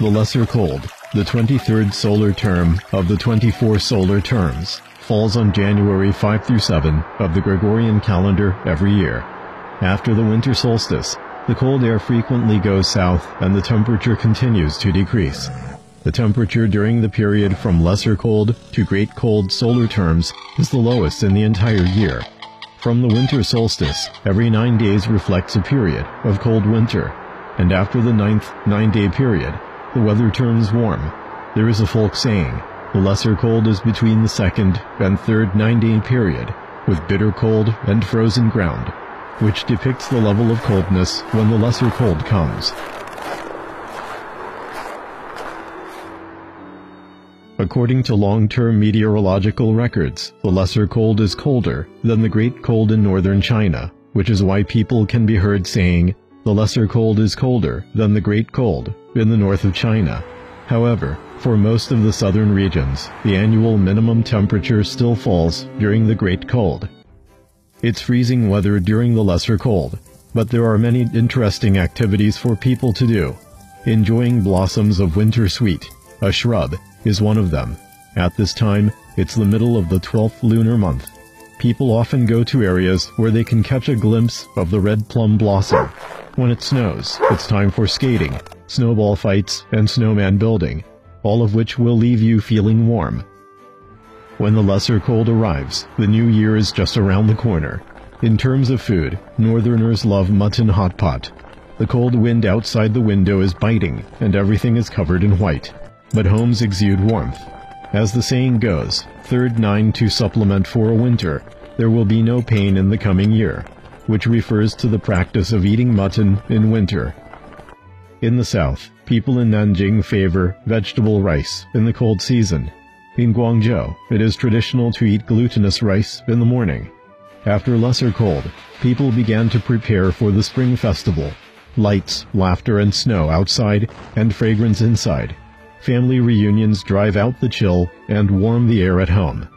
The lesser cold, the 23rd solar term of the 24 solar terms, falls on January 5 through 7 of the Gregorian calendar every year. After the winter solstice, the cold air frequently goes south and the temperature continues to decrease. The temperature during the period from lesser cold to great cold solar terms is the lowest in the entire year. From the winter solstice, every nine days reflects a period of cold winter, and after the ninth nine-day period, the weather turns warm. There is a folk saying, the lesser cold is between the second and third nine-day period, with bitter cold and frozen ground, which depicts the level of coldness when the lesser cold comes. According to long-term meteorological records, the lesser cold is colder than the great cold in northern China, which is why people can be heard saying, the lesser cold is colder than the great cold in the north of China. However, for most of the southern regions, the annual minimum temperature still falls during the great cold. It's freezing weather during the lesser cold, but there are many interesting activities for people to do. Enjoying blossoms of winter sweet, a shrub, is one of them. At this time, it's the middle of the 12th lunar month. People often go to areas where they can catch a glimpse of the red plum blossom. When it snows, it's time for skating, snowball fights, and snowman building, all of which will leave you feeling warm. When the lesser cold arrives, the new year is just around the corner. In terms of food, northerners love mutton hot pot. The cold wind outside the window is biting, and everything is covered in white but homes exude warmth. As the saying goes, third nine to supplement for a winter, there will be no pain in the coming year, which refers to the practice of eating mutton in winter. In the south, people in Nanjing favor vegetable rice in the cold season. In Guangzhou, it is traditional to eat glutinous rice in the morning. After lesser cold, people began to prepare for the spring festival. Lights, laughter and snow outside, and fragrance inside family reunions drive out the chill and warm the air at home.